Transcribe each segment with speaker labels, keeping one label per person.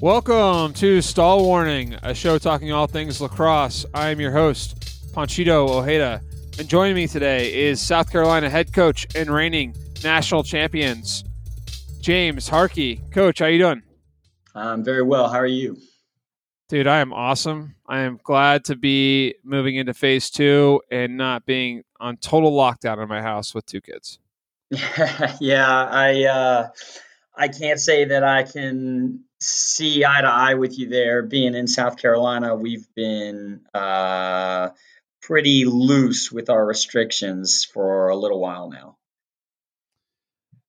Speaker 1: Welcome to Stall Warning, a show talking all things lacrosse. I am your host, Panchito Ojeda, and joining me today is South Carolina head coach and reigning national champions, James Harkey. Coach, how you doing?
Speaker 2: I'm very well. How are you?
Speaker 1: Dude, I am awesome. I am glad to be moving into phase two and not being on total lockdown in my house with two kids.
Speaker 2: yeah, I uh, I can't say that I can see eye to eye with you there. Being in South Carolina, we've been uh, pretty loose with our restrictions for a little while now.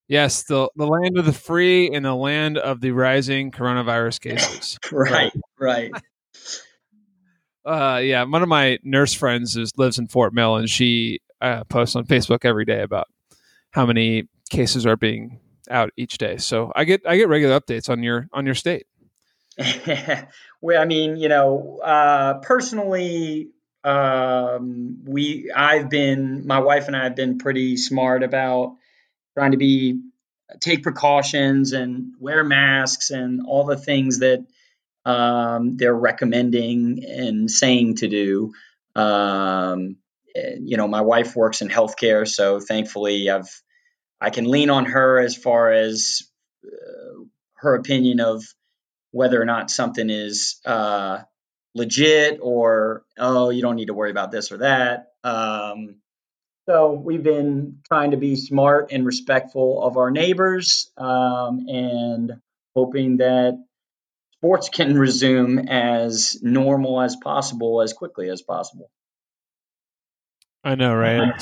Speaker 1: Yes, the the land of the free and the land of the rising coronavirus cases.
Speaker 2: right, right.
Speaker 1: Uh, yeah, one of my nurse friends is lives in Fort Mill, and she uh, posts on Facebook every day about how many cases are being out each day. So I get I get regular updates on your on your state.
Speaker 2: well, I mean, you know, uh, personally, um, we I've been my wife and I have been pretty smart about trying to be take precautions and wear masks and all the things that um, they're recommending and saying to do. Um, you know, my wife works in healthcare, so thankfully I've I can lean on her as far as uh, her opinion of whether or not something is uh, legit or oh you don't need to worry about this or that. Um, so we've been trying to be smart and respectful of our neighbors um, and hoping that sports can resume as normal as possible as quickly as possible.
Speaker 1: I know, right?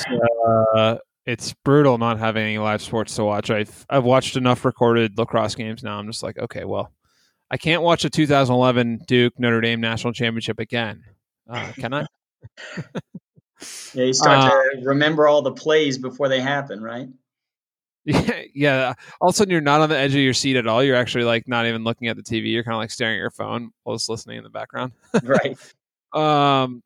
Speaker 1: Uh, it's brutal not having any live sports to watch. I've I've watched enough recorded lacrosse games now. I'm just like, okay, well, I can't watch the 2011 Duke Notre Dame national championship again. Uh, can I?
Speaker 2: Yeah, you start uh, to remember all the plays before they happen, right?
Speaker 1: Yeah, yeah. All of a sudden, you're not on the edge of your seat at all. You're actually like not even looking at the TV. You're kind of like staring at your phone while just listening in the background.
Speaker 2: right.
Speaker 1: Um,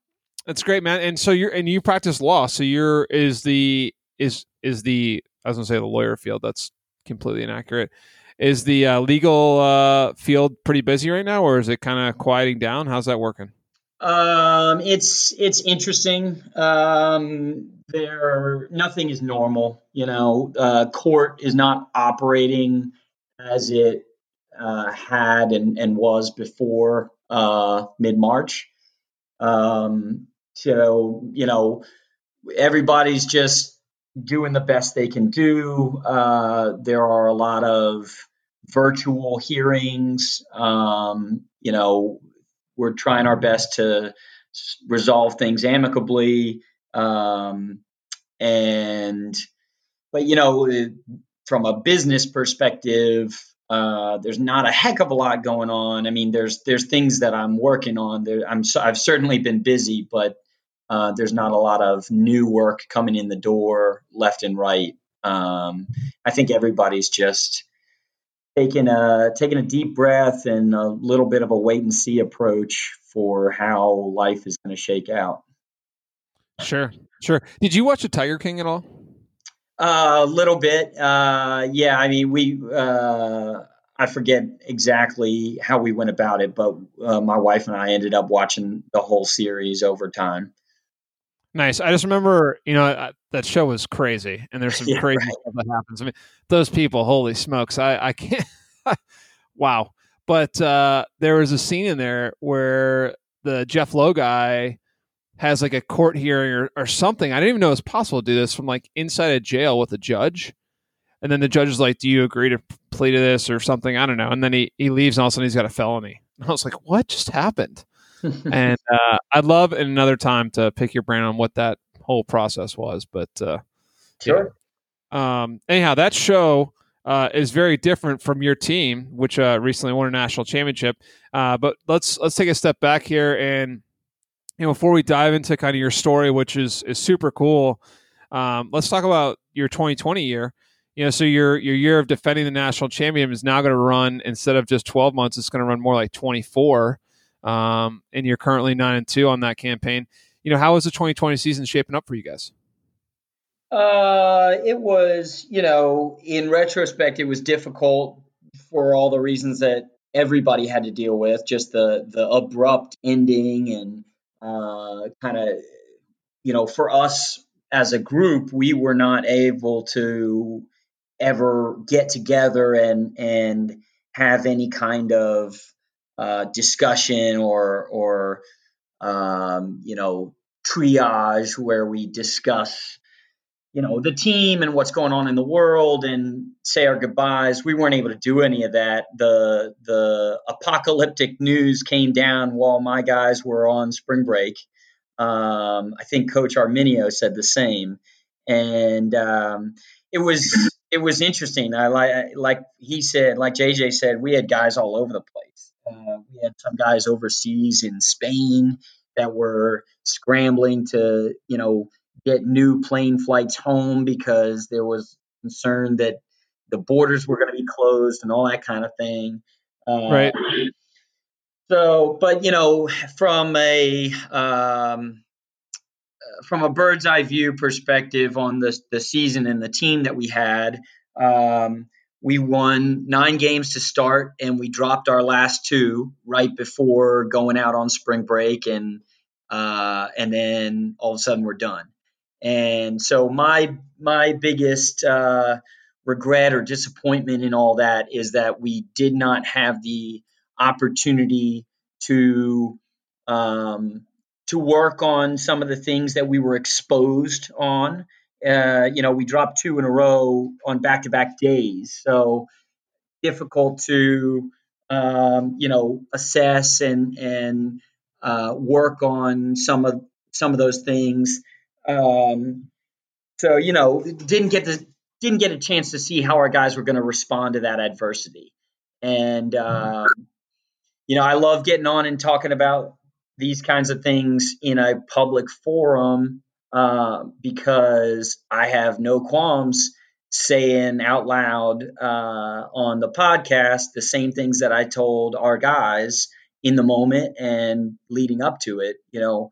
Speaker 1: that's great, man. And so you're and you practice law. So you're is the is is the I was gonna say the lawyer field. That's completely inaccurate. Is the uh, legal uh, field pretty busy right now, or is it kind of quieting down? How's that working?
Speaker 2: Um, it's it's interesting. Um, there, nothing is normal. You know, uh, court is not operating as it uh, had and, and was before uh, mid March. Um, so you know, everybody's just doing the best they can do. Uh, there are a lot of virtual hearings. Um, you know, we're trying our best to resolve things amicably. Um, and, but, you know, from a business perspective, uh, there's not a heck of a lot going on. I mean, there's there's things that I'm working on. There, I'm I've certainly been busy, but uh, there's not a lot of new work coming in the door left and right. Um, I think everybody's just taking a taking a deep breath and a little bit of a wait and see approach for how life is going to shake out.
Speaker 1: Sure, sure. Did you watch the Tiger King at all?
Speaker 2: Uh, a little bit. Uh, yeah, I mean, we. Uh, I forget exactly how we went about it, but uh, my wife and I ended up watching the whole series over time.
Speaker 1: Nice. I just remember, you know, that show was crazy, and there's some yeah, crazy right. stuff that happens. I mean, those people, holy smokes! I I can't. wow. But uh, there was a scene in there where the Jeff Lowe guy has like a court hearing or, or something. I didn't even know it was possible to do this from like inside a jail with a judge. And then the judge is like, "Do you agree to plea to this or something?" I don't know. And then he he leaves, and all of a sudden he's got a felony. And I was like, "What just happened?" And uh, I'd love in another time to pick your brain on what that whole process was. But uh,
Speaker 2: sure.
Speaker 1: Yeah. Um, anyhow, that show uh, is very different from your team, which uh, recently won a national championship. Uh, but let's let's take a step back here, and you know, before we dive into kind of your story, which is is super cool. Um, let's talk about your 2020 year. You know, so your your year of defending the national champion is now going to run instead of just 12 months, it's going to run more like 24 um, and you're currently nine and two on that campaign. You know, how was the 2020 season shaping up for you guys?
Speaker 2: Uh, it was, you know, in retrospect, it was difficult for all the reasons that everybody had to deal with, just the the abrupt ending and uh, kind of, you know, for us as a group, we were not able to ever get together and and have any kind of uh, discussion or or um, you know triage where we discuss you know the team and what's going on in the world and say our goodbyes. We weren't able to do any of that. The the apocalyptic news came down while my guys were on spring break. Um, i think coach arminio said the same. And um, it was it was interesting. I like like he said like jj said we had guys all over the place uh, we had some guys overseas in spain that were scrambling to you know get new plane flights home because there was concern that the borders were going to be closed and all that kind of thing.
Speaker 1: Uh, right.
Speaker 2: So, but you know, from a um, from a bird's eye view perspective on the the season and the team that we had, um, we won nine games to start, and we dropped our last two right before going out on spring break, and uh, and then all of a sudden we're done. And so my my biggest uh, regret or disappointment in all that is that we did not have the opportunity to um, to work on some of the things that we were exposed on. Uh, you know, we dropped two in a row on back to back days, so difficult to um, you know assess and and uh, work on some of some of those things. Um, so you know, didn't get to didn't get a chance to see how our guys were going to respond to that adversity. And um, you know, I love getting on and talking about these kinds of things in a public forum uh, because I have no qualms saying out loud uh, on the podcast the same things that I told our guys in the moment and leading up to it. You know,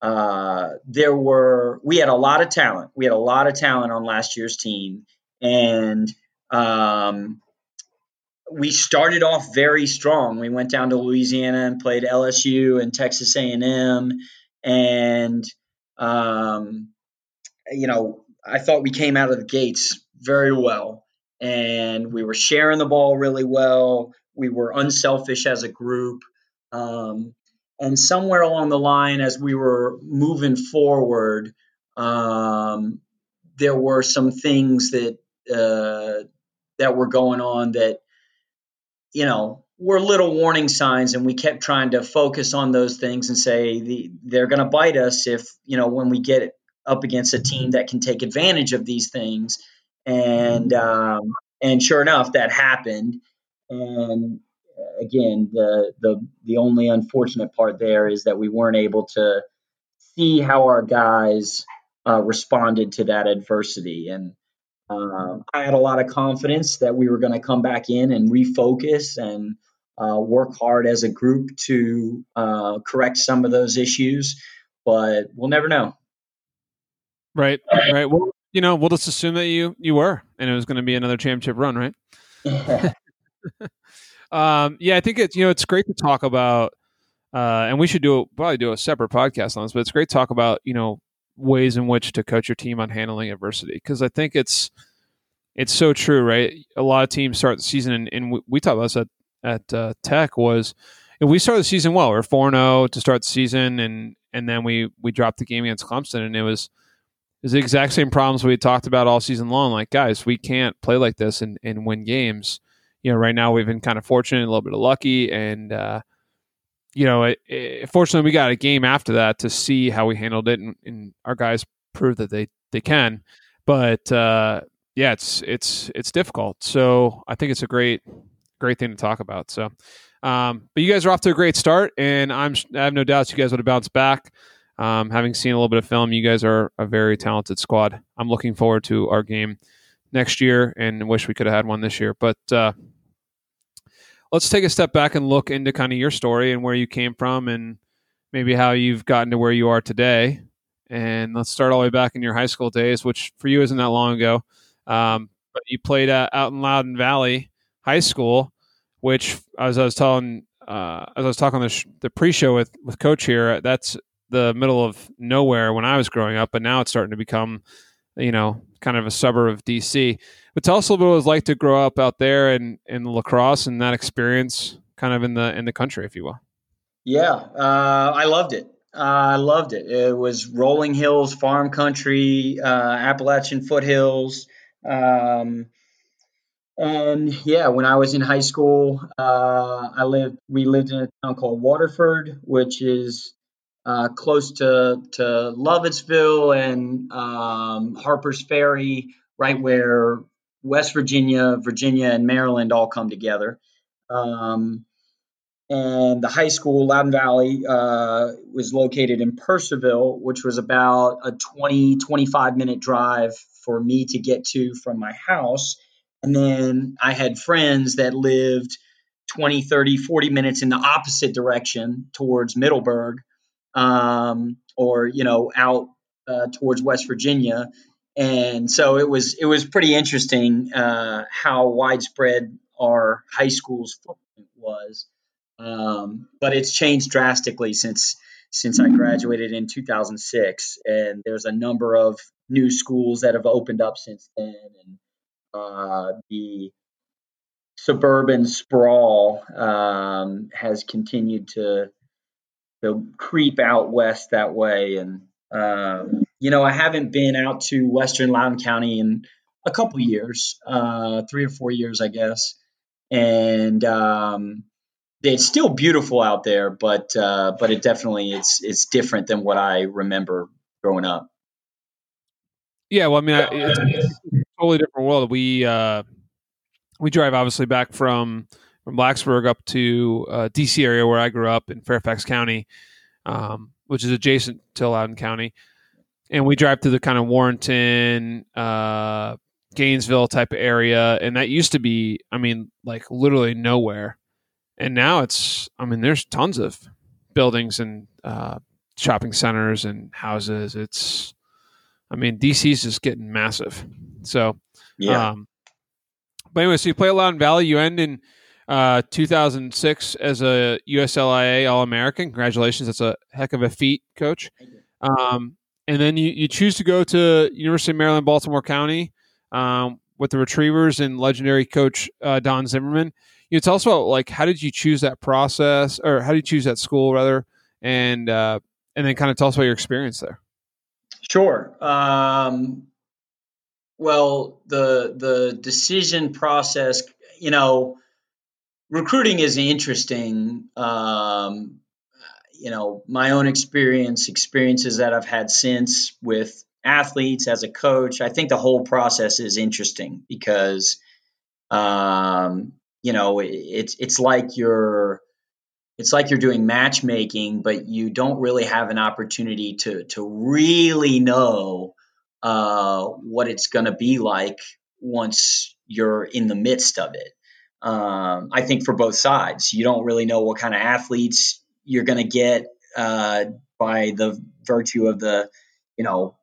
Speaker 2: uh, there were we had a lot of talent. We had a lot of talent on last year's team, and um, we started off very strong. We went down to Louisiana and played LSU and Texas A&M, and um, you know I thought we came out of the gates very well, and we were sharing the ball really well. We were unselfish as a group. Um, and somewhere along the line, as we were moving forward, um, there were some things that uh, that were going on that you know were little warning signs, and we kept trying to focus on those things and say the, they're going to bite us if you know when we get up against a team that can take advantage of these things, and um, and sure enough, that happened, and again, the the the only unfortunate part there is that we weren't able to see how our guys uh, responded to that adversity. And um, I had a lot of confidence that we were going to come back in and refocus and uh, work hard as a group to uh, correct some of those issues. But we'll never know.
Speaker 1: Right, right. Well, you know, we'll just assume that you you were, and it was going to be another championship run, right? Um, yeah, I think it's you know it's great to talk about, uh, and we should do probably do a separate podcast on this. But it's great to talk about you know ways in which to coach your team on handling adversity because I think it's it's so true, right? A lot of teams start the season, and, and we, we talked about this at at uh, Tech was if we started the season well, we are four zero oh to start the season, and and then we we dropped the game against Clemson, and it was was the exact same problems we talked about all season long. Like, guys, we can't play like this and, and win games you know, right now we've been kind of fortunate, a little bit of lucky, and uh, you know, it, it, fortunately we got a game after that to see how we handled it, and, and our guys proved that they they can. But uh, yeah, it's it's it's difficult. So I think it's a great great thing to talk about. So, um, but you guys are off to a great start, and I'm I have no doubts you guys would have bounced back. Um, having seen a little bit of film, you guys are a very talented squad. I'm looking forward to our game next year, and wish we could have had one this year. But uh, let's take a step back and look into kind of your story and where you came from and maybe how you've gotten to where you are today. And let's start all the way back in your high school days, which for you isn't that long ago. Um, but you played uh, out in Loudoun Valley High School. Which as I was telling, uh, as I was talking on the, sh- the pre-show with with Coach here, that's the middle of nowhere when I was growing up, but now it's starting to become, you know, kind of a suburb of DC. But tell us a little bit what it was like to grow up out there and in lacrosse and that experience, kind of in the in the country, if you will.
Speaker 2: Yeah, uh, I loved it. Uh, I loved it. It was rolling hills, farm country, uh, Appalachian foothills. Um, and yeah, when I was in high school, uh, I lived. We lived in a town called Waterford, which is uh, close to to Lovettsville and um, Harper's Ferry, right where West Virginia, Virginia, and Maryland all come together. Um, and the high school, Loudoun Valley, uh, was located in Purcellville, which was about a 20, 25 minute drive for me to get to from my house. And then I had friends that lived 20, 30, 40 minutes in the opposite direction towards Middleburg um, or, you know, out uh, towards West Virginia. And so it was it was pretty interesting uh, how widespread our high school's footprint was. Um, but it's changed drastically since since I graduated in 2006, and there's a number of new schools that have opened up since then, and uh, the suburban sprawl um, has continued to to creep out west that way, and um, you know I haven't been out to Western Loudoun County in a couple years, uh, three or four years, I guess, and um, it's still beautiful out there, but uh, but it definitely it's it's different than what I remember growing up.
Speaker 1: Yeah, well, I mean, a totally different world. We uh, we drive obviously back from from Blacksburg up to uh, DC area where I grew up in Fairfax County, um, which is adjacent to Loudoun County, and we drive through the kind of Warrenton, uh, Gainesville type of area, and that used to be, I mean, like literally nowhere. And now it's i mean there's tons of buildings and uh, shopping centers and houses. It's i mean dc's just getting massive so
Speaker 2: yeah. um,
Speaker 1: but anyway so you play at Loudoun Valley. You end in uh, 2006 as a USILA all-american. Congratulations. That's a heck of a feat coach. Um, and then you, you choose to go to university of maryland baltimore county um, with the retrievers and legendary coach uh, don zimmerman. You know, tell us about like how did you choose that process, or how did you choose that school rather, and uh, and then kind of tell us about your experience there.
Speaker 2: Sure. Um, well, the the decision process, you know, recruiting is interesting. Um, you know, my own experience, experiences that I've had since with athletes as a coach. I think the whole process is interesting because um, you know it's it's like you're it's like you're doing matchmaking but you don't really have an opportunity to to really know uh, what it's going to be like once you're in the midst of it um, i think for both sides you don't really know what kind of athletes you're going to get uh, by the virtue of the you know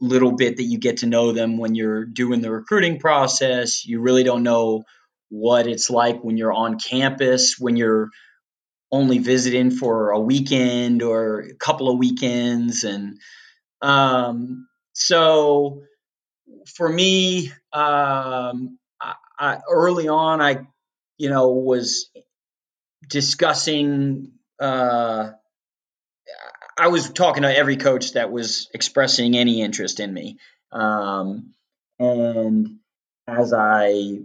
Speaker 2: little bit that you get to know them when you're doing the recruiting process you really don't know what it's like when you're on campus, when you're only visiting for a weekend or a couple of weekends. And um, so for me, um, I, I, early on, I, you know, was discussing, uh, I was talking to every coach that was expressing any interest in me. Um, and as I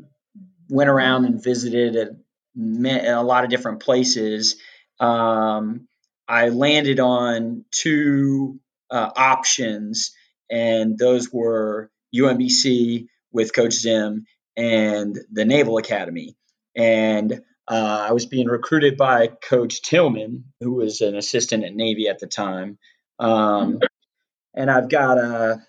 Speaker 2: went around and visited at a lot of different places. Um, I landed on two uh, options, and those were UMBC with Coach Zim and the Naval Academy. And uh, I was being recruited by Coach Tillman, who was an assistant at Navy at the time. Um, and I've got a,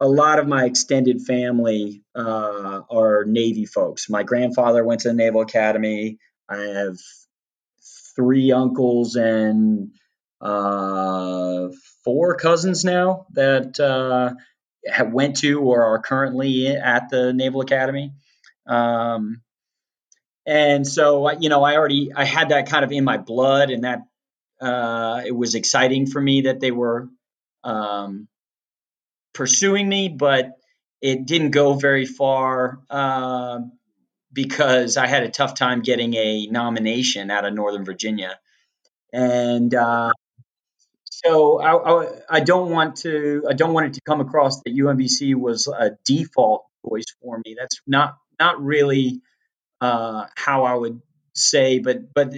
Speaker 2: a lot of my extended family uh, are Navy folks. My grandfather went to the Naval Academy. I have three uncles and uh, four cousins now that uh, have went to or are currently at the Naval Academy. Um, and so you know, I already I had that kind of in my blood, and that uh, it was exciting for me that they were um, pursuing me, but it didn't go very far uh, because I had a tough time getting a nomination out of Northern Virginia, and uh, so I, I, I, don't want to I don't want it to come across that UMBC was a default choice for me. That's not not really uh, how I would say, but but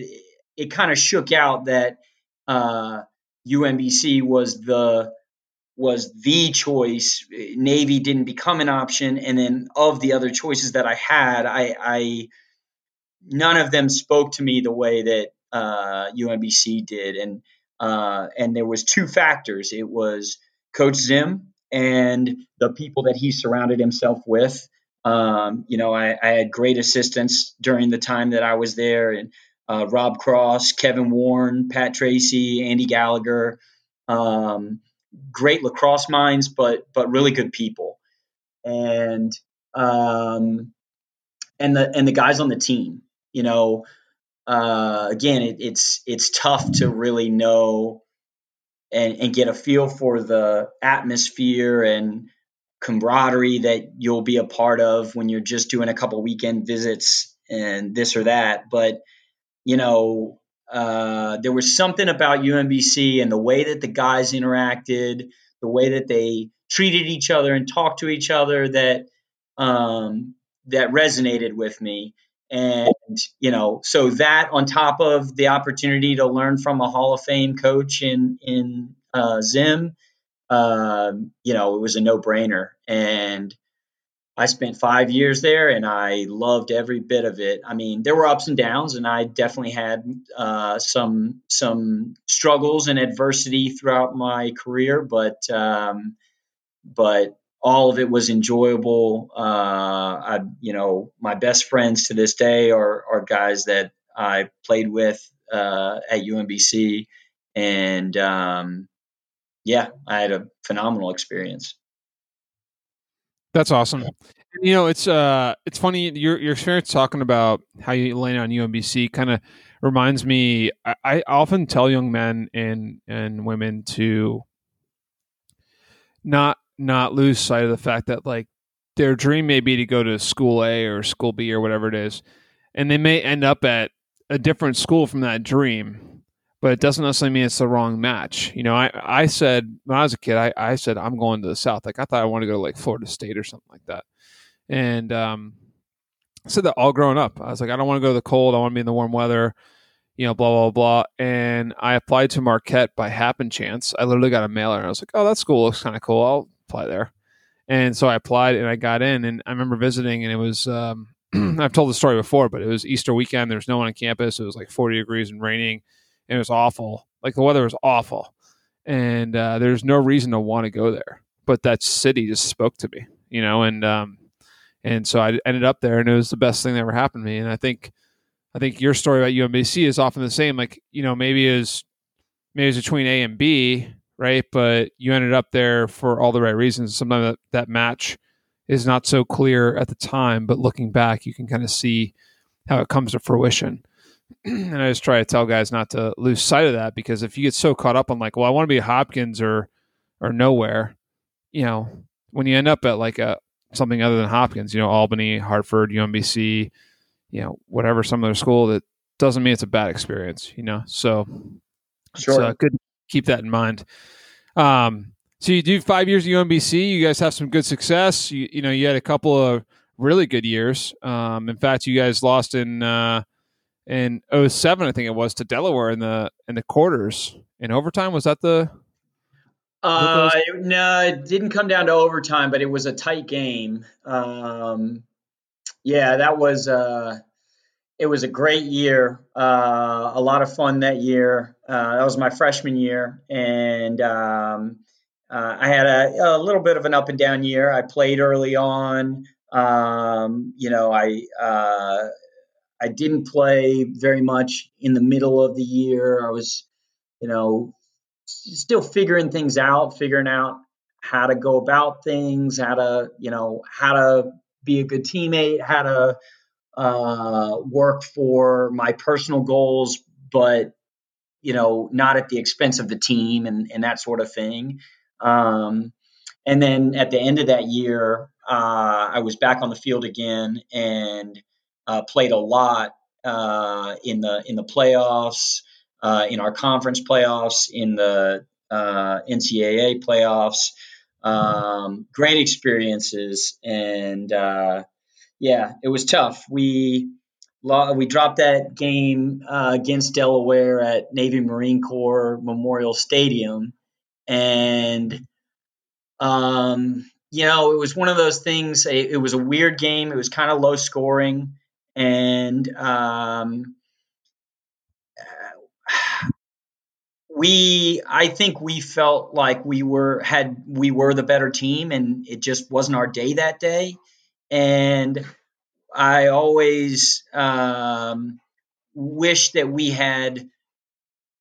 Speaker 2: it kind of shook out that uh, UMBC was the was the choice. Navy didn't become an option, and then of the other choices that I had, I, I none of them spoke to me the way that uh, UMBC did, and uh, and there was two factors. It was Coach Zim and the people that he surrounded himself with. Um, you know, I, I, had great assistants during the time that I was there, and uh, Rob Cross, Kevin Warren, Pat Tracy, Andy Gallagher. Um, great lacrosse minds, but but really good people, and um, and the and the guys on the team. You know, uh, again, it, it's it's tough to really know and, and get a feel for the atmosphere and camaraderie that you'll be a part of when you're just doing a couple weekend visits and this or that. But you know, uh, there was something about UMBC and the way that the guys interacted, the way that they treated each other and talked to each other that um, that resonated with me. And you know, so that on top of the opportunity to learn from a Hall of Fame coach in in uh, Zim, um, you know, it was a no brainer. And I spent five years there and I loved every bit of it. I mean, there were ups and downs, and I definitely had uh, some some struggles and adversity throughout my career, but um, but all of it was enjoyable. Uh, I, you know, my best friends to this day are are guys that I played with uh, at UMBC, and um, yeah, I had a phenomenal experience.
Speaker 1: That's awesome. You know, it's uh, it's funny your your experience talking about how you landed on UMBC kind of reminds me. I, I, often tell young men and and women to not not lose sight of the fact that like their dream may be to go to school A or school B or whatever it is, and they may end up at a different school from that dream but it doesn't necessarily mean it's the wrong match. You know, I, I said when I was a kid, I, I said I'm going to the South. Like I thought I wanted to go to like Florida State or something like that. And um, I said that all growing up. I was like, I don't want to go to the cold. I want to be in the warm weather. You know, blah blah blah. And I applied to Marquette by happen chance. I literally got a mailer, and I was like, oh, that school looks kind of cool. I'll apply there. And so I applied, and I got in. And I remember visiting, and it was. Um, I've told the story before, but it was Easter weekend. There was no one on campus. It was like 40 degrees and raining And it was awful. Like the weather was awful, and uh, there's no reason to want to go there. But that city just spoke to me, you know, and um, and so I ended up there, and it was the best thing that ever happened to me. And I think, I think your story about UMBC is often the same. Like you know, maybe is maybe it's between A and B, right? But you ended up there for all the right reasons. Sometimes that, that match is not so clear at the time, but looking back, you can kind of see how it comes to fruition. and I just try to tell guys not to lose sight of that because if you get so caught up on like, well, I want to be Hopkins or or nowhere, you know, when you end up at like a something other than Hopkins, you know, Albany, Hartford, UMBC, you know, whatever some other school, that doesn't mean it's a bad experience, you know. So
Speaker 2: sure, uh,
Speaker 1: good keep that in mind. Um, so you do five years at UMBC. You guys have some good success. You you know you had a couple of really good years. Um, in fact, you guys lost in. Uh, in 07, I think it was to Delaware in the in the quarters in overtime. Was that the?
Speaker 2: Uh, no, it didn't come down to overtime, but it was a tight game. Um, yeah, that was uh, it was a great year. Uh, a lot of fun that year. Uh, that was my freshman year, and um, uh, I had a, a, little bit of an up and down year. I played early on. Um, you know, I uh, I didn't play very much in the middle of the year. I was, you know, still figuring things out, figuring out how to go about things, how to, you know, how to be a good teammate, how to uh, work for my personal goals, but you know, not at the expense of the team and, and that sort of thing. Um, and then at the end of that year, uh, I was back on the field again and uh, played a lot uh, in the in the playoffs, uh, in our conference playoffs, in the uh, NCAA playoffs. Um, great experiences, and uh, yeah, it was tough. We we dropped that game uh, against Delaware at Navy Marine Corps Memorial Stadium, and um, you know, it was one of those things. It, it was a weird game. It was kind of low scoring, and um, we, I think we felt like we were had we were the better team, and it just wasn't our day that day. And I always um, wish that we had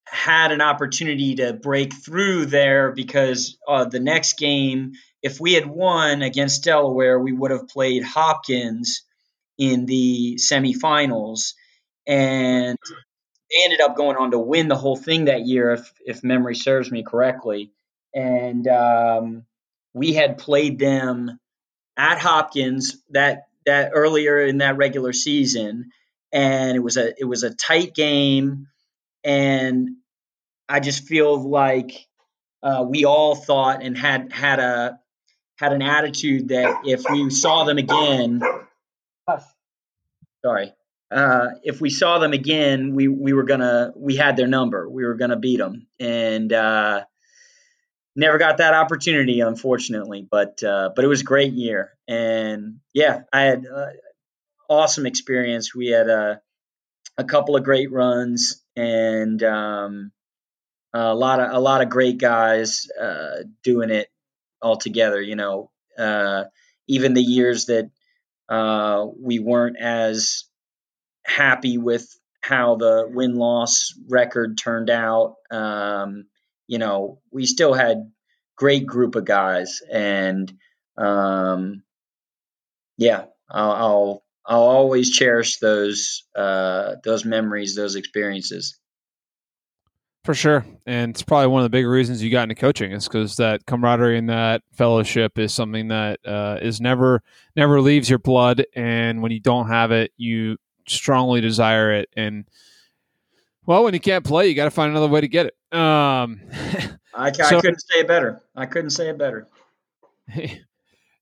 Speaker 2: had an opportunity to break through there because uh, the next game, if we had won against Delaware, we would have played Hopkins in the semifinals, and they ended up going on to win the whole thing that year, if if memory serves me correctly. And um, we had played them at Hopkins that that earlier in that regular season, and it was a it was a tight game, and I just feel like uh, we all thought and had had a had an attitude that if we saw them again, sorry, uh, if we saw them again, we we were gonna we had their number, we were gonna beat them, and uh, never got that opportunity, unfortunately. But uh, but it was a great year, and yeah, I had uh, awesome experience. We had a a couple of great runs and um, a lot of a lot of great guys uh, doing it all together. You know, uh, even the years that uh, we weren't as happy with how the win loss record turned out. Um, you know, we still had great group of guys, and um, yeah, I'll, I'll, I'll always cherish those uh, those memories, those experiences.
Speaker 1: For sure, and it's probably one of the big reasons you got into coaching is because that camaraderie and that fellowship is something that uh, is never never leaves your blood, and when you don't have it, you strongly desire it, and well, when you can't play, you got to find another way to get it. Um,
Speaker 2: I, I so, couldn't say it better. I couldn't say it better.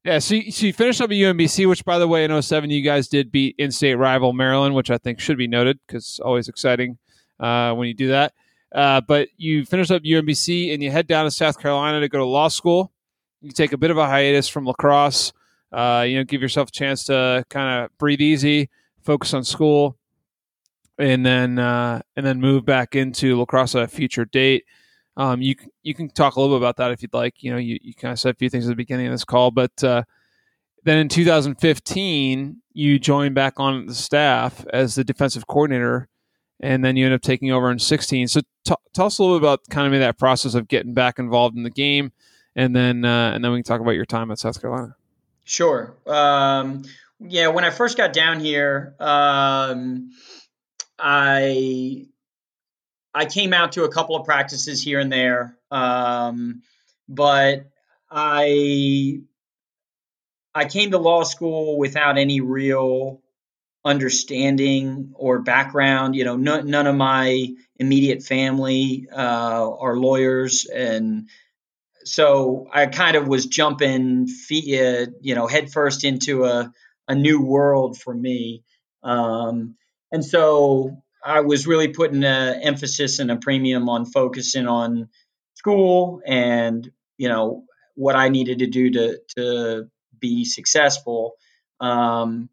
Speaker 1: yeah, so you, so you finished up at UMBC, which, by the way, in 07, you guys did beat in-state rival Maryland, which I think should be noted because always exciting uh, when you do that. Uh, but you finish up UMBC and you head down to South Carolina to go to law school. You take a bit of a hiatus from lacrosse. Uh, you know, give yourself a chance to kind of breathe easy, focus on school and then uh, and then move back into lacrosse at a future date. Um, you you can talk a little bit about that if you'd like. You know, you, you kind of said a few things at the beginning of this call, but uh, then in 2015 you joined back on the staff as the defensive coordinator, and then you end up taking over in 16. So t- tell us a little bit about kind of that process of getting back involved in the game, and then uh, and then we can talk about your time at South Carolina.
Speaker 2: Sure. Um, yeah, when I first got down here. Um, I I came out to a couple of practices here and there, um, but I I came to law school without any real understanding or background. You know, no, none of my immediate family uh, are lawyers, and so I kind of was jumping feet, uh, you know, headfirst into a a new world for me. Um, and so I was really putting an emphasis and a premium on focusing on school and you know what I needed to do to to be successful. Um,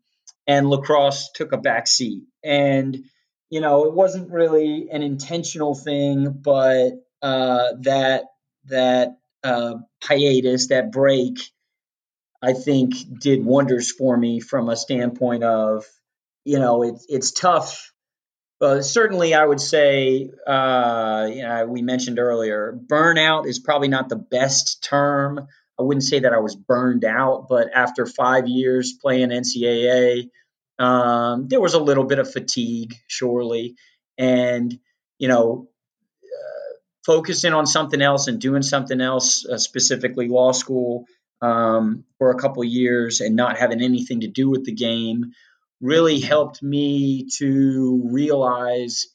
Speaker 2: and lacrosse took a back seat. And you know, it wasn't really an intentional thing, but uh, that that uh, hiatus, that break, I think did wonders for me from a standpoint of you know, it's it's tough. But certainly, I would say, uh, you know, we mentioned earlier, burnout is probably not the best term. I wouldn't say that I was burned out, but after five years playing NCAA, Um, there was a little bit of fatigue, surely, and you know, uh, focusing on something else and doing something else, uh, specifically law school, um, for a couple years and not having anything to do with the game, really helped me to realize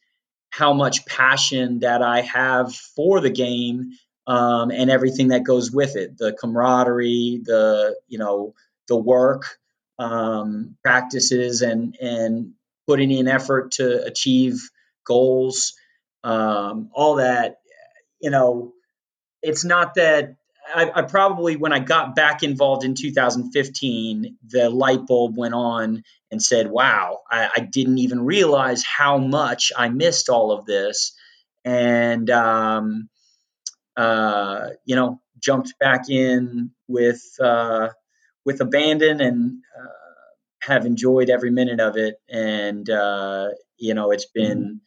Speaker 2: how much passion that I have for the game um, and everything that goes with it. The camaraderie the you know the work um, practices and and putting in effort to achieve goals um, all that you know it's not that I, I, probably when i got back involved in 2015 the light bulb went on and said wow I, I didn't even realize how much i missed all of this and um, uh, you know, jumped back in with uh, with abandon and uh, have enjoyed every minute of it. And uh, you know, it's been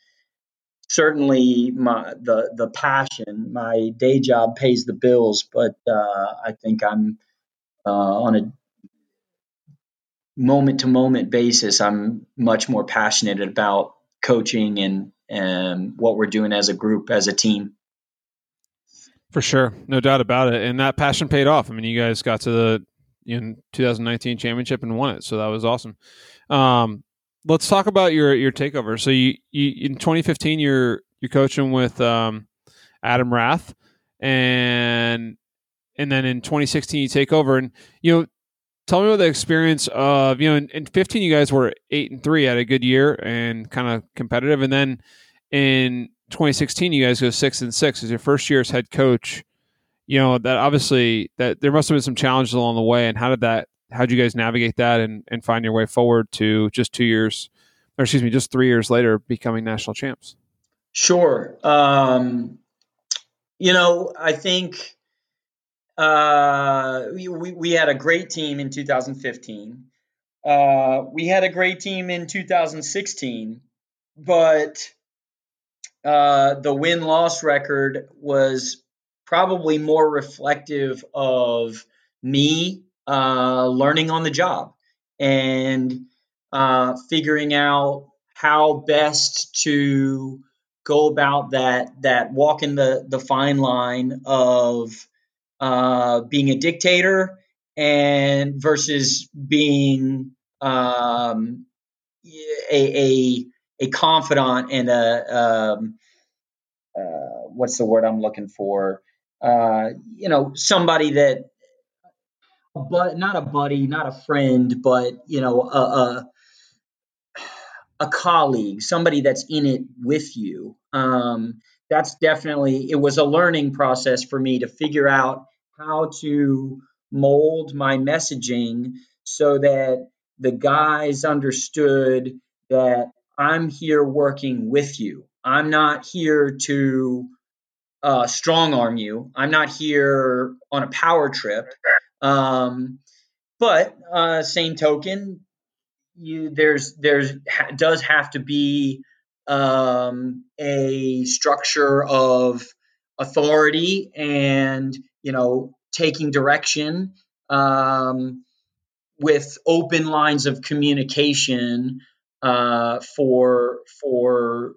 Speaker 2: certainly my the the passion. My day job pays the bills, but uh, I think I'm uh, on a moment to moment basis. I'm much more passionate about coaching and and what we're doing as a group, as a team.
Speaker 1: For sure, no doubt about it, and that passion paid off. I mean, you guys got to the in 2019 championship and won it, so that was awesome. Um, let's talk about your your takeover. So you, you in 2015 you're you're coaching with um, Adam Rath, and and then in 2016 you take over, and you know tell me about the experience of you know in, in, 15 you guys were eight and three had a good year and kind of competitive. And then in 2016 you guys go six and six as your first year as head coach. You know that obviously that there must have been some challenges along the way and how did that how did you guys navigate that and, and find your way forward to just two years or excuse me just three years later becoming national champs?
Speaker 2: Sure. Um, you know i think uh, we, we had a great team in 2015 uh, we had a great team in 2016 but uh, the win loss record was probably more reflective of me uh, learning on the job and uh, figuring out how best to go about that that walking the the fine line of uh, being a dictator and versus being um, a, a a confidant and a um, uh, what's the word I'm looking for? Uh, you know, somebody that, but not a buddy, not a friend, but you know, a, a, a colleague, somebody that's in it with you. Um, that's definitely it was a learning process for me to figure out how to mold my messaging so that the guys understood that I'm here working with you. I'm not here to uh, strong arm you. I'm not here on a power trip. Um, but uh, same token, you there's there's ha, does have to be um, a structure of authority and you know taking direction um, with open lines of communication uh, for for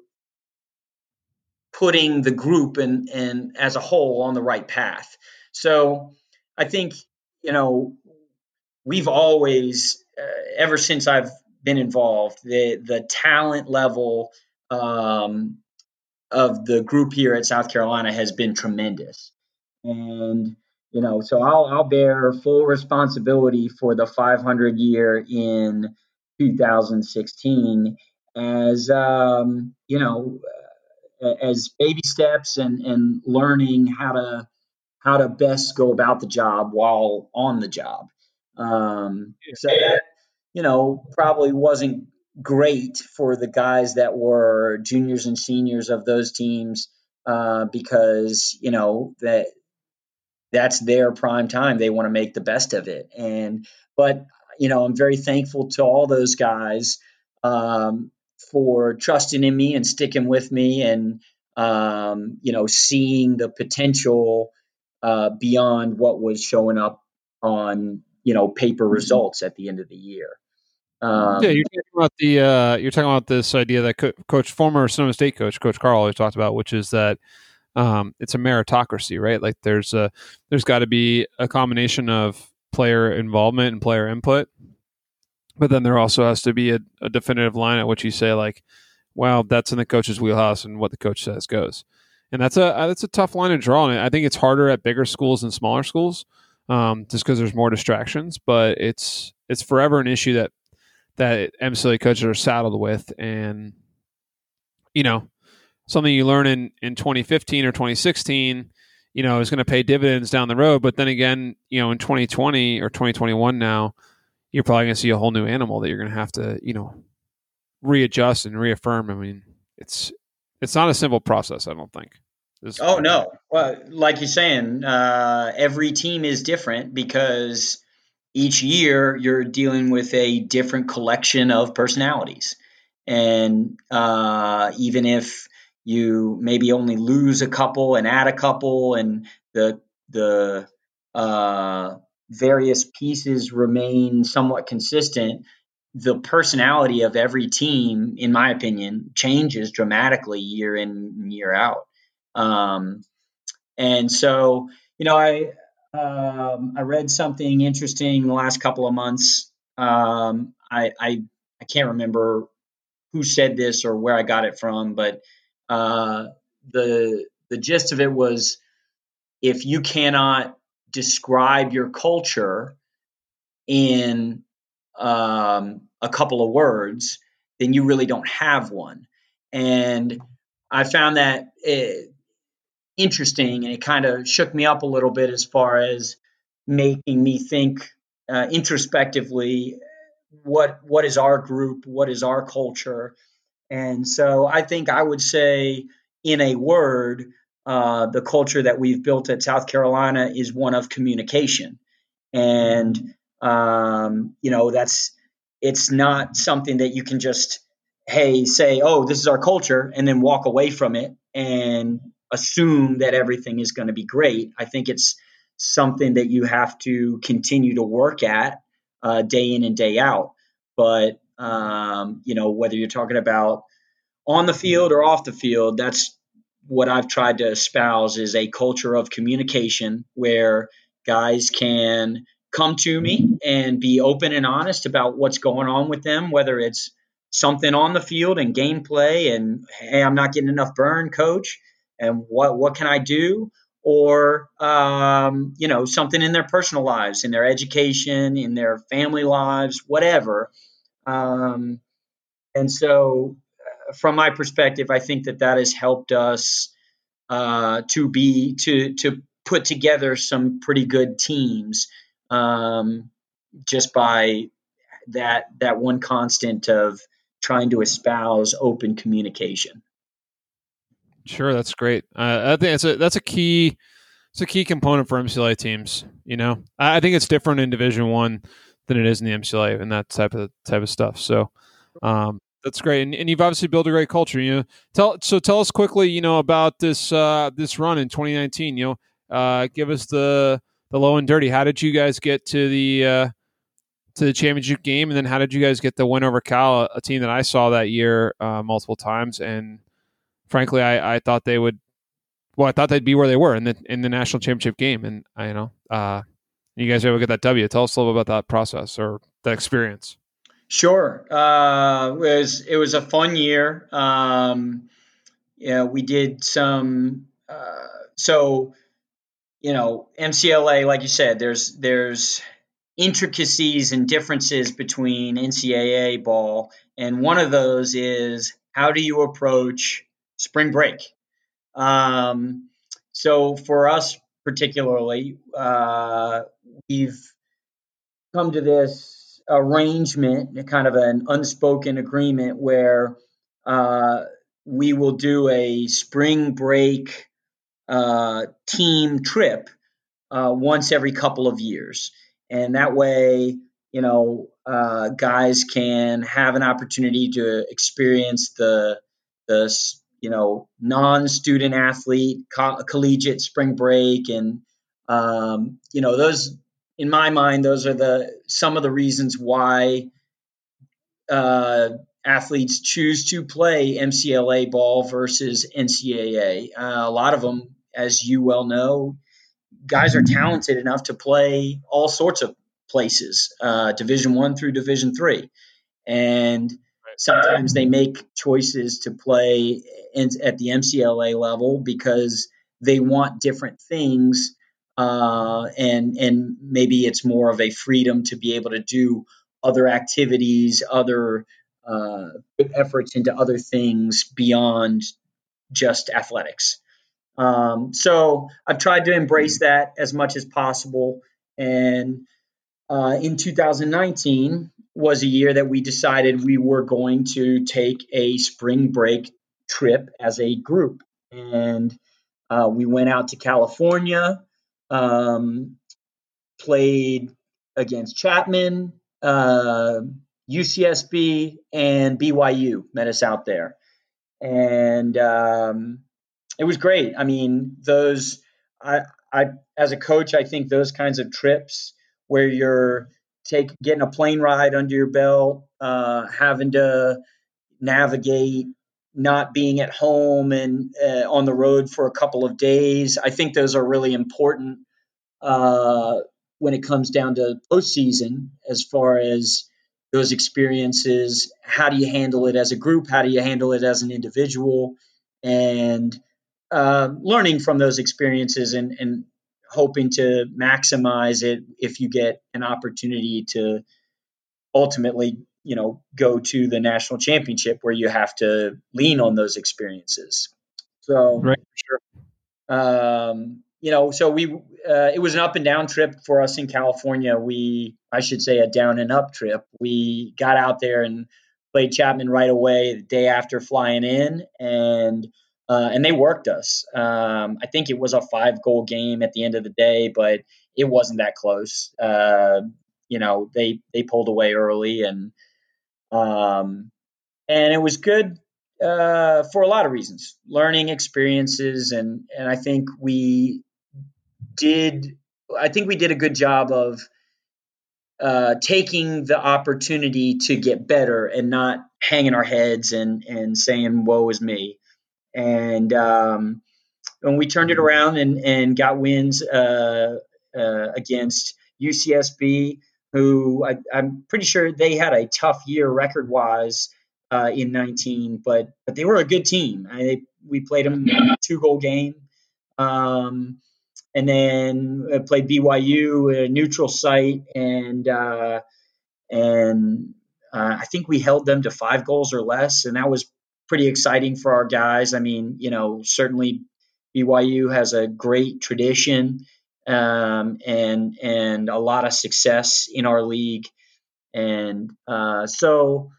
Speaker 2: putting the group and and as a whole on the right path. So I think you know we've always uh, ever since I've been involved the the talent level um, of the group here at South Carolina has been tremendous, and you know so I'll I'll bear full responsibility for the 500 year in 2016 as um, you know as baby steps and and learning how to how to best go about the job while on the job. Um, so that you know probably wasn't great for the guys that were juniors and seniors of those teams uh, because you know that that's their prime time. They want to make the best of it. And but you know I'm very thankful to all those guys um, for trusting in me and sticking with me and um, you know seeing the potential uh, beyond what was showing up on you know paper mm-hmm. results at the end of the year Um,
Speaker 1: yeah, you're talking about the uh, you're talking about this idea that co- coach former Sonoma State coach Coach Carl always talked about, which is that um, it's a meritocracy, right? Like there's a there's got to be a combination of player involvement and player input, but then there also has to be a, a definitive line at which you say like, well, that's in the coach's wheelhouse, and what the coach says goes. And that's a uh, that's a tough line to draw. And I think it's harder at bigger schools than smaller schools, um, just because there's more distractions. But it's it's forever an issue that that MCLA coaches are saddled with, and you know something you learn in in 2015 or 2016 you know is going to pay dividends down the road but then again you know in 2020 or 2021 now you're probably going to see a whole new animal that you're going to have to you know readjust and reaffirm i mean it's it's not a simple process i don't think
Speaker 2: this oh no. Well like you're saying uh, every team is different because each year you're dealing with a different collection of personalities. And uh, even if you maybe only lose a couple and add a couple and the the uh, various pieces remain somewhat consistent the personality of every team in my opinion changes dramatically year in and year out um, and so you know i um, i read something interesting the last couple of months um, I, I i can't remember who said this or where i got it from but uh, the the gist of it was if you cannot describe your culture in um, a couple of words, then you really don't have one. And I found that it, interesting, and it kind of shook me up a little bit as far as making me think uh, introspectively what what is our group, what is our culture, and so I think I would say, in a word, uh, the culture that we've built at South Carolina is one of communication. And, um, you know, that's, it's not something that you can just, hey, say, oh, this is our culture, and then walk away from it and assume that everything is going to be great. I think it's something that you have to continue to work at uh, day in and day out. But um, you know, whether you're talking about on the field or off the field, that's what I've tried to espouse is a culture of communication where guys can come to me and be open and honest about what's going on with them, whether it's something on the field and gameplay and hey, I'm not getting enough burn, coach, and what what can I do? Or um, you know something in their personal lives, in their education, in their family lives, whatever. Um, and so, uh, from my perspective, I think that that has helped us uh, to be to to put together some pretty good teams um, just by that that one constant of trying to espouse open communication.
Speaker 1: Sure, that's great. Uh, I think that's a that's a key it's a key component for MCLA teams. You know, I, I think it's different in Division One than it is in the MCLA and that type of type of stuff. So um, that's great, and, and, you've obviously built a great culture. You know, tell so tell us quickly, you know, about this uh, this run in 2019. You know, uh, give us the the low and dirty. How did you guys get to the uh, to the championship game, and then how did you guys get the win over Cal, a team that I saw that year uh, multiple times, and frankly, I, I thought they would. Well, I thought they'd be where they were in the in the national championship game, and I you know uh, you guys were able to get that W. Tell us a little about that process or that experience.
Speaker 2: Sure. Uh, it was it was a fun year. Um, yeah, we did some. Uh, so, you know, MCLA, like you said, there's there's intricacies and differences between NCAA ball, and one of those is how do you approach spring break? Um, so for us particularly, uh, we've come to this arrangement, kind of an unspoken agreement where uh, we will do a spring break uh, team trip uh, once every couple of years. And that way, you know, uh, guys can have an opportunity to experience the, the you know, non-student athlete co- collegiate spring break and um, you know those in my mind those are the some of the reasons why uh, athletes choose to play MCLA ball versus NCAA. Uh, a lot of them, as you well know, guys are talented enough to play all sorts of places, uh, Division One through Division Three, and sometimes they make choices to play in, at the MCLA level because they want different things, uh, and and maybe it's more of a freedom to be able to do other activities, other uh, efforts into other things beyond just athletics. Um, so I've tried to embrace that as much as possible. And uh, in 2019 was a year that we decided we were going to take a spring break trip as a group. And uh, we went out to California, um, played against Chapman, uh, UCSB, and BYU met us out there. And um, it was great. I mean, those I I as a coach, I think those kinds of trips where you're take getting a plane ride under your belt, uh, having to navigate, not being at home and uh, on the road for a couple of days. I think those are really important uh, when it comes down to postseason, as far as those experiences. How do you handle it as a group? How do you handle it as an individual? And uh, learning from those experiences and, and hoping to maximize it if you get an opportunity to ultimately you know go to the national championship where you have to lean on those experiences. So
Speaker 1: right. sure.
Speaker 2: Um, you know so we uh, it was an up and down trip for us in california. We i should say a down and up trip. We got out there and played chapman right away the day after flying in and uh, and they worked us. Um, I think it was a five goal game at the end of the day, but it wasn't that close. Uh, you know, they they pulled away early, and um, and it was good uh, for a lot of reasons, learning experiences, and and I think we did. I think we did a good job of uh, taking the opportunity to get better and not hanging our heads and and saying "woe is me." and um, when we turned it around and, and got wins uh, uh, against UCSB, who I, am pretty sure they had a tough year record wise uh, in 19, but but they were a good team. I, they, we played them two goal game, um, and then uh, played BYU at a neutral site, and uh, and uh, I think we held them to five goals or less, and that was pretty exciting for our guys. I mean, you know, certainly BYU has a great tradition um, and and a lot of success in our league, and uh, so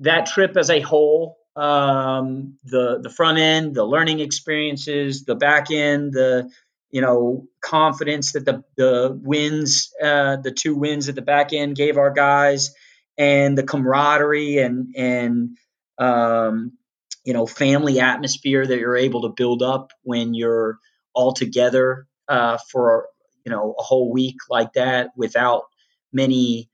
Speaker 2: that trip as a whole, um, the the front end, the learning experiences, the back end, the you know confidence that the the wins, uh, the two wins at the back end gave our guys, and the camaraderie and and um, you know family atmosphere that you're able to build up when you're all together uh, for you know a whole week like that without many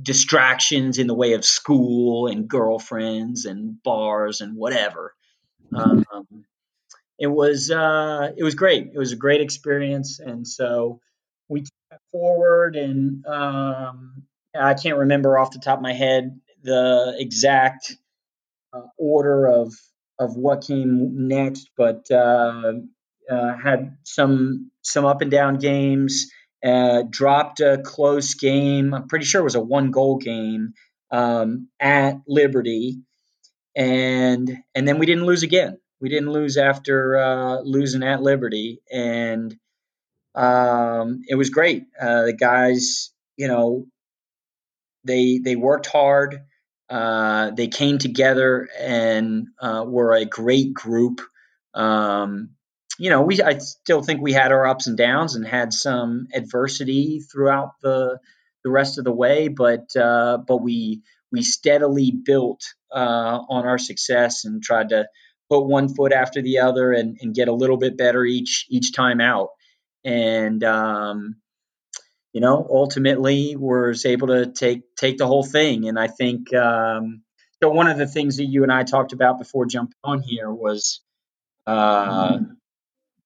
Speaker 2: distractions in the way of school and girlfriends and bars and whatever. Um, it was uh, it was great. It was a great experience, and so we took forward. And um, I can't remember off the top of my head the exact uh, order of of what came next, but uh, uh, had some some up and down games. Uh, dropped a close game. I'm pretty sure it was a one goal game um, at Liberty, and and then we didn't lose again. We didn't lose after uh, losing at Liberty, and um, it was great. Uh, the guys, you know, they they worked hard. Uh, they came together and uh, were a great group. Um, you know, we I still think we had our ups and downs and had some adversity throughout the the rest of the way, but uh, but we we steadily built uh, on our success and tried to put one foot after the other and, and get a little bit better each each time out. And um, you know, ultimately was able to take take the whole thing. And I think um, so. One of the things that you and I talked about before jumping on here was uh,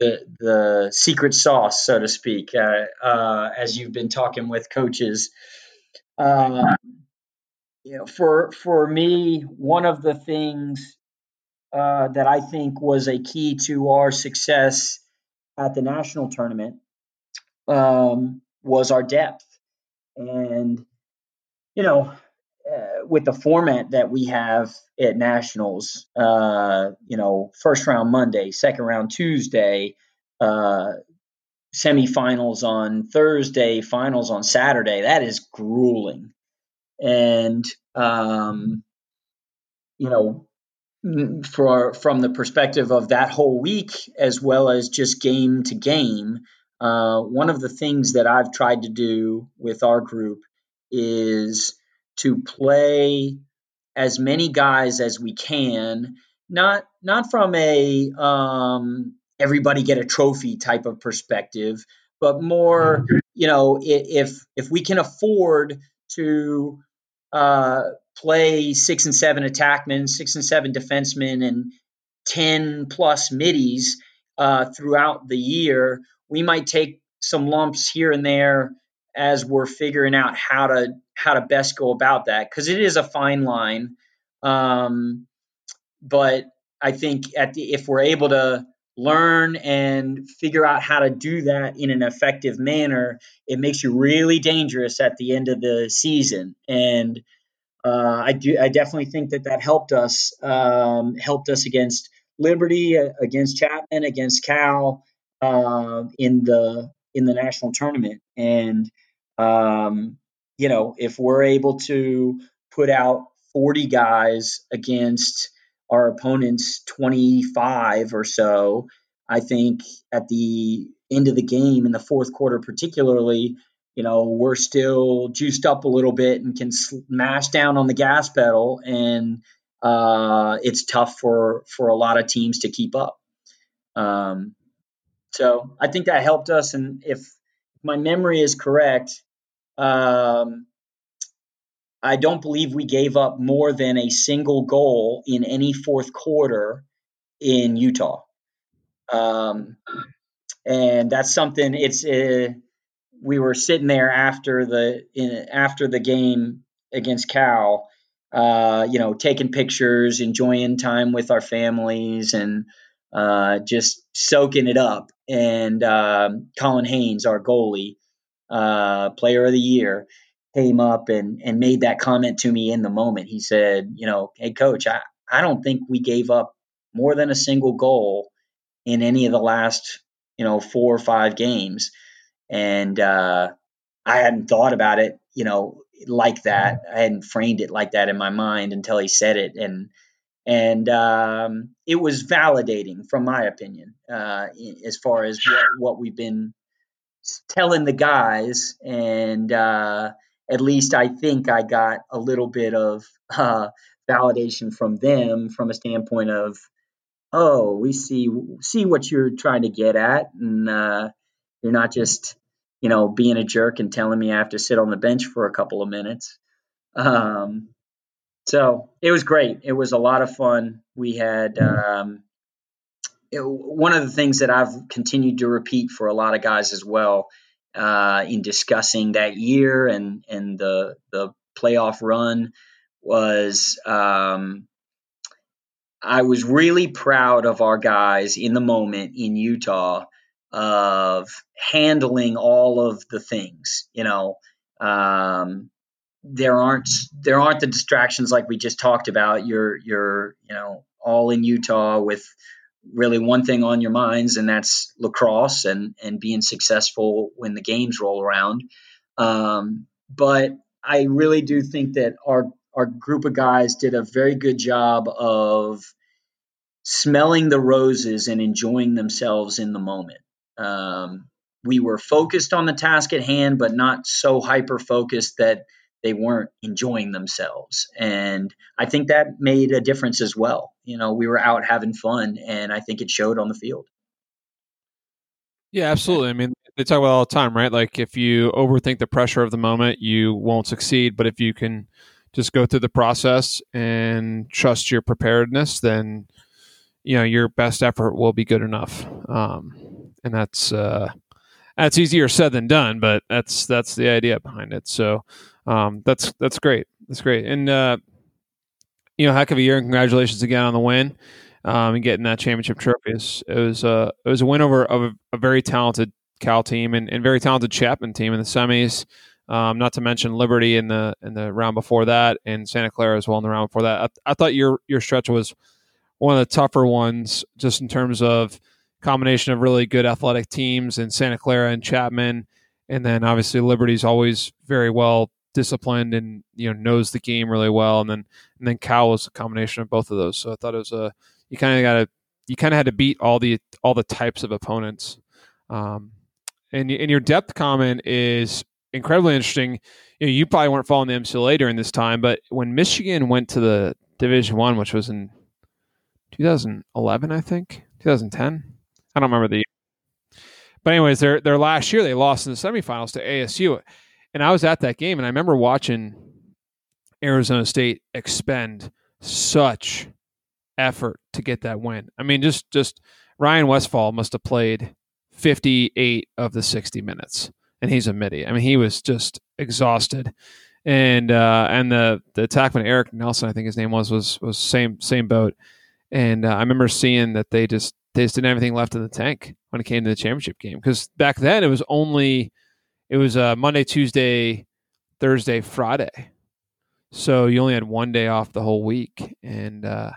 Speaker 2: the the secret sauce, so to speak, uh, uh, as you've been talking with coaches. Uh, you know, for for me, one of the things uh, that I think was a key to our success at the national tournament um, was our depth. And, you know, with the format that we have at nationals, uh, you know, first round Monday, second round Tuesday, uh, semifinals on Thursday, finals on Saturday, that is grueling. And, um, you know, for from the perspective of that whole week as well as just game to game uh, one of the things that I've tried to do with our group is to play as many guys as we can, not not from a um, everybody get a trophy type of perspective, but more, you know, if if we can afford to uh, play six and seven attackmen, six and seven defensemen, and ten plus middies uh, throughout the year, we might take some lumps here and there as we're figuring out how to how to best go about that because it is a fine line. Um, but I think at the, if we're able to learn and figure out how to do that in an effective manner, it makes you really dangerous at the end of the season. And uh, I do, I definitely think that that helped us, um, helped us against Liberty, uh, against Chapman, against Cal, uh, in the in the national tournament. And um, you know, if we're able to put out 40 guys against our opponents 25 or so, I think at the end of the game in the fourth quarter, particularly, you know, we're still juiced up a little bit and can smash down on the gas pedal, and uh, it's tough for for a lot of teams to keep up. Um, so I think that helped us. And if my memory is correct, um, I don't believe we gave up more than a single goal in any fourth quarter in Utah. Um, and that's something. It's uh, we were sitting there after the in, after the game against Cal, uh, you know, taking pictures, enjoying time with our families, and uh, just soaking it up. And um, Colin Haynes, our goalie, uh, player of the year, came up and, and made that comment to me in the moment. He said, you know, hey, coach, I, I don't think we gave up more than a single goal in any of the last, you know, four or five games. And uh, I hadn't thought about it, you know, like that. I hadn't framed it like that in my mind until he said it. And and um, it was validating from my opinion uh, as far as what, what, we've been telling the guys and uh, at least i think i got a little bit of uh, validation from them from a standpoint of oh we see see what you're trying to get at and uh, you're not just you know being a jerk and telling me i have to sit on the bench for a couple of minutes um, so it was great. It was a lot of fun. We had um, one of the things that I've continued to repeat for a lot of guys as well uh, in discussing that year and and the the playoff run was um, I was really proud of our guys in the moment in Utah of handling all of the things. You know, um, there aren't there aren't the distractions like we just talked about. You're you're you know all in Utah with really one thing on your minds, and that's lacrosse and and being successful when the games roll around. Um, but I really do think that our our group of guys did a very good job of smelling the roses and enjoying themselves in the moment. Um, we were focused on the task at hand, but not so hyper focused that they weren't enjoying themselves. And I think that made a difference as well. You know, we were out having fun, and I think it showed on the field.
Speaker 1: Yeah, absolutely. I mean, they talk about all the time, right? Like if you overthink the pressure of the moment, you won't succeed. But if you can just go through the process and trust your preparedness, then you know your best effort will be good enough. Um, and that's uh, that's easier said than done, but that's that's the idea behind it. So um, that's that's great. That's great. And uh, you know, heck of a year, and congratulations again on the win um, and getting that championship trophy. It was, uh, it was a win over a, a very talented Cal team and, and, very talented Chapman team in the semis. Um, not to mention Liberty in the in the round before that, and Santa Clara as well in the round before that. I, I thought your your stretch was one of the tougher ones, just in terms of combination of really good athletic teams in Santa Clara and Chapman, and then obviously Liberty's always very well disciplined and you know knows the game really well, and then and then Cal was a combination of both of those. So I thought it was a you kind of got to you kind of had to beat all the all the types of opponents. Um, and and your depth comment is incredibly interesting. You, know, you probably weren't following the MCLA during this time, but when Michigan went to the Division One, which was in 2011, I think 2010. I don't remember the. Year. But anyways, their their last year they lost in the semifinals to ASU, and I was at that game, and I remember watching Arizona State expend such effort to get that win. I mean, just just Ryan Westfall must have played 58 of the 60 minutes, and he's a middie. I mean, he was just exhausted. And uh, and the the attackman Eric Nelson, I think his name was, was was same same boat. And uh, I remember seeing that they just they just didn't have anything left in the tank when it came to the championship game because back then it was only it was uh, Monday, Tuesday, Thursday, Friday, so you only had one day off the whole week, and uh,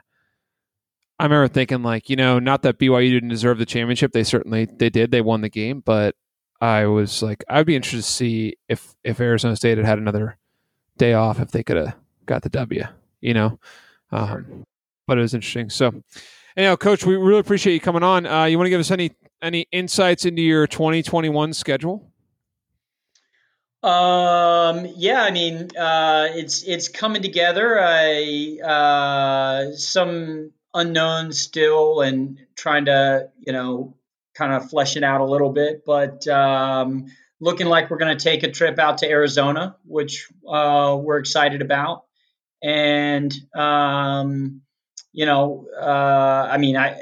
Speaker 1: I remember thinking like, you know, not that BYU didn't deserve the championship. They certainly they did. They won the game, but I was like, I'd be interested to see if if Arizona State had had another day off, if they could have got the W. You know, um, but it was interesting. So, anyhow, Coach, we really appreciate you coming on. Uh, you want to give us any any insights into your 2021 schedule?
Speaker 2: Um, yeah, I mean, uh, it's it's coming together. I uh, some unknown still and trying to, you know, kind of flesh it out a little bit. But um, looking like we're going to take a trip out to Arizona, which uh, we're excited about. And, um, you know, uh, I mean, I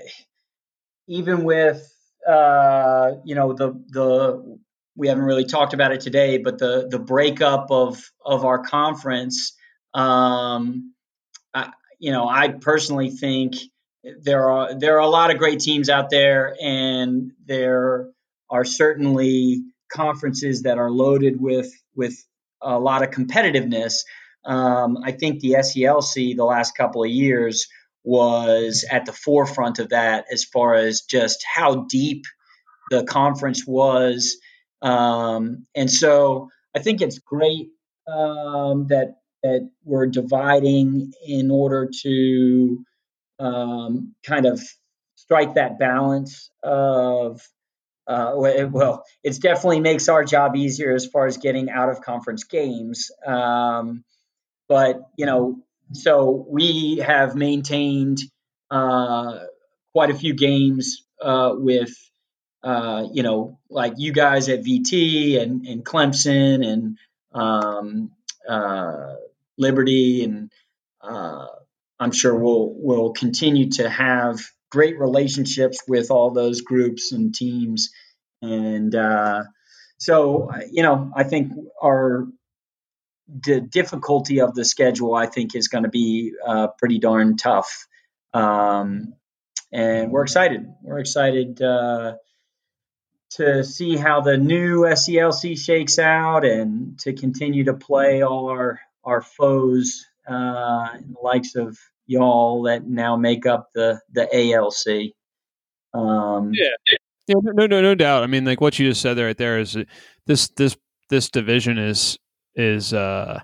Speaker 2: even with, uh, you know, the, the, we haven't really talked about it today, but the the breakup of of our conference, um, I, you know, I personally think there are there are a lot of great teams out there, and there are certainly conferences that are loaded with with a lot of competitiveness. Um, I think the SELC the last couple of years was at the forefront of that as far as just how deep the conference was, um, and so I think it's great um, that that we're dividing in order to um, kind of strike that balance of uh, well, it definitely makes our job easier as far as getting out of conference games. Um, but you know, so we have maintained uh, quite a few games uh, with uh, you know, like you guys at VT and, and Clemson and um, uh, Liberty, and uh, I'm sure we'll we'll continue to have great relationships with all those groups and teams, and uh, so you know, I think our the difficulty of the schedule, I think, is going to be uh, pretty darn tough. Um, and we're excited. We're excited uh, to see how the new SELC shakes out and to continue to play all our our foes, uh, the likes of y'all that now make up the the ALC.
Speaker 1: Um, yeah, yeah, no, no, no doubt. I mean, like what you just said right there is this this this division is is uh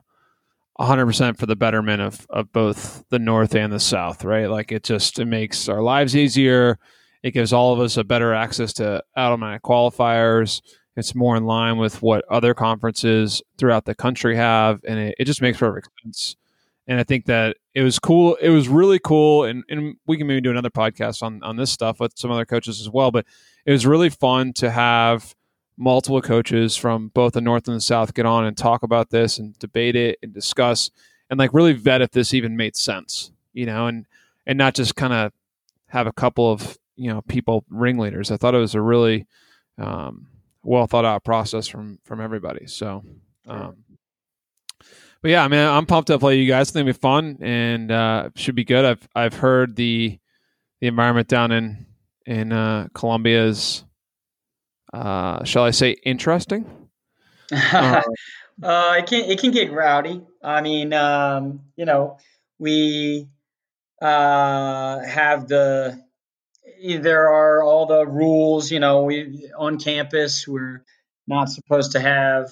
Speaker 1: 100% for the betterment of, of both the north and the south right like it just it makes our lives easier it gives all of us a better access to automatic qualifiers. It's more in line with what other conferences throughout the country have, and it, it just makes perfect sense. And I think that it was cool. It was really cool, and, and we can maybe do another podcast on on this stuff with some other coaches as well. But it was really fun to have multiple coaches from both the North and the South get on and talk about this and debate it and discuss and like really vet if this even made sense, you know, and and not just kind of have a couple of you know people ringleaders. I thought it was a really um, well thought out process from from everybody. So, um, but yeah, I mean, I'm pumped to play you guys. I think it'll be fun and uh, should be good. I've I've heard the the environment down in in uh, Columbia is, uh, shall I say, interesting.
Speaker 2: uh, it can it can get rowdy. I mean, um, you know, we uh, have the there are all the rules. You know, we on campus we're not supposed to have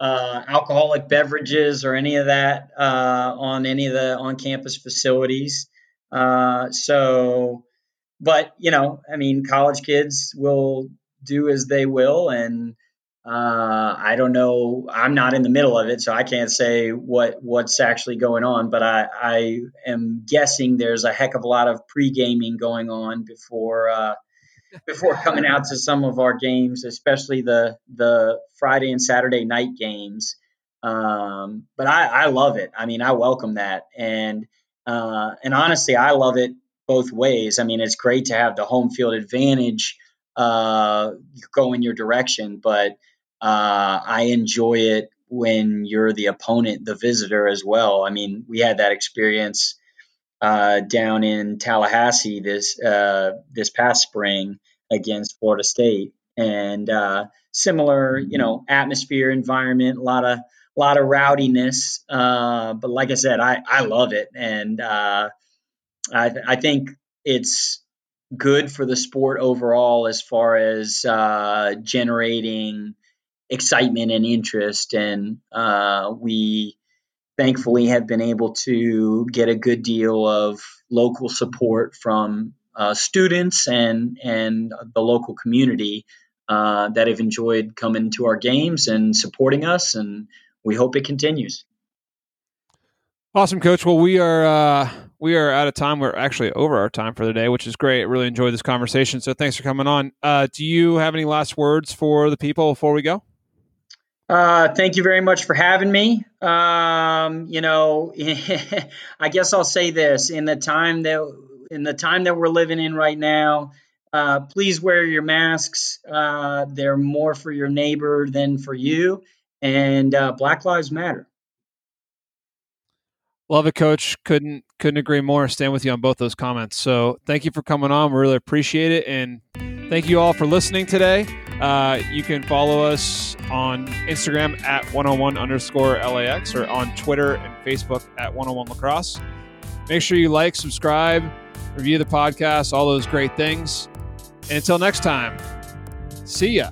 Speaker 2: uh, alcoholic beverages or any of that uh, on any of the on campus facilities. Uh, so, but you know, I mean, college kids will do as they will, and uh, I don't know. I'm not in the middle of it, so I can't say what what's actually going on. But I, I am guessing there's a heck of a lot of pre gaming going on before uh, before coming out to some of our games, especially the the Friday and Saturday night games. Um, but I, I love it. I mean, I welcome that, and uh, and honestly, I love it both ways. I mean, it's great to have the home field advantage uh, go in your direction, but uh, I enjoy it when you're the opponent, the visitor as well. I mean, we had that experience uh, down in Tallahassee this uh, this past spring against Florida State, and uh, similar, you know, atmosphere, environment, a lot of a lot of rowdiness. Uh, but like I said, I I love it, and uh, I I think it's good for the sport overall as far as uh, generating excitement and interest. And uh, we thankfully have been able to get a good deal of local support from uh, students and and the local community uh, that have enjoyed coming to our games and supporting us. And we hope it continues.
Speaker 1: Awesome, Coach. Well, we are uh, we are out of time. We're actually over our time for the day, which is great. Really enjoyed this conversation. So thanks for coming on. Uh, do you have any last words for the people before we go?
Speaker 2: Uh, thank you very much for having me. Um, you know, I guess I'll say this: in the time that in the time that we're living in right now, uh, please wear your masks. Uh, they're more for your neighbor than for you, and uh, Black Lives Matter.
Speaker 1: Love it, Coach. Couldn't couldn't agree more. Stand with you on both those comments. So thank you for coming on. We really appreciate it, and thank you all for listening today. Uh, you can follow us on Instagram at 101 underscore LAX or on Twitter and Facebook at 101 lacrosse. Make sure you like, subscribe, review the podcast, all those great things. And until next time, see ya.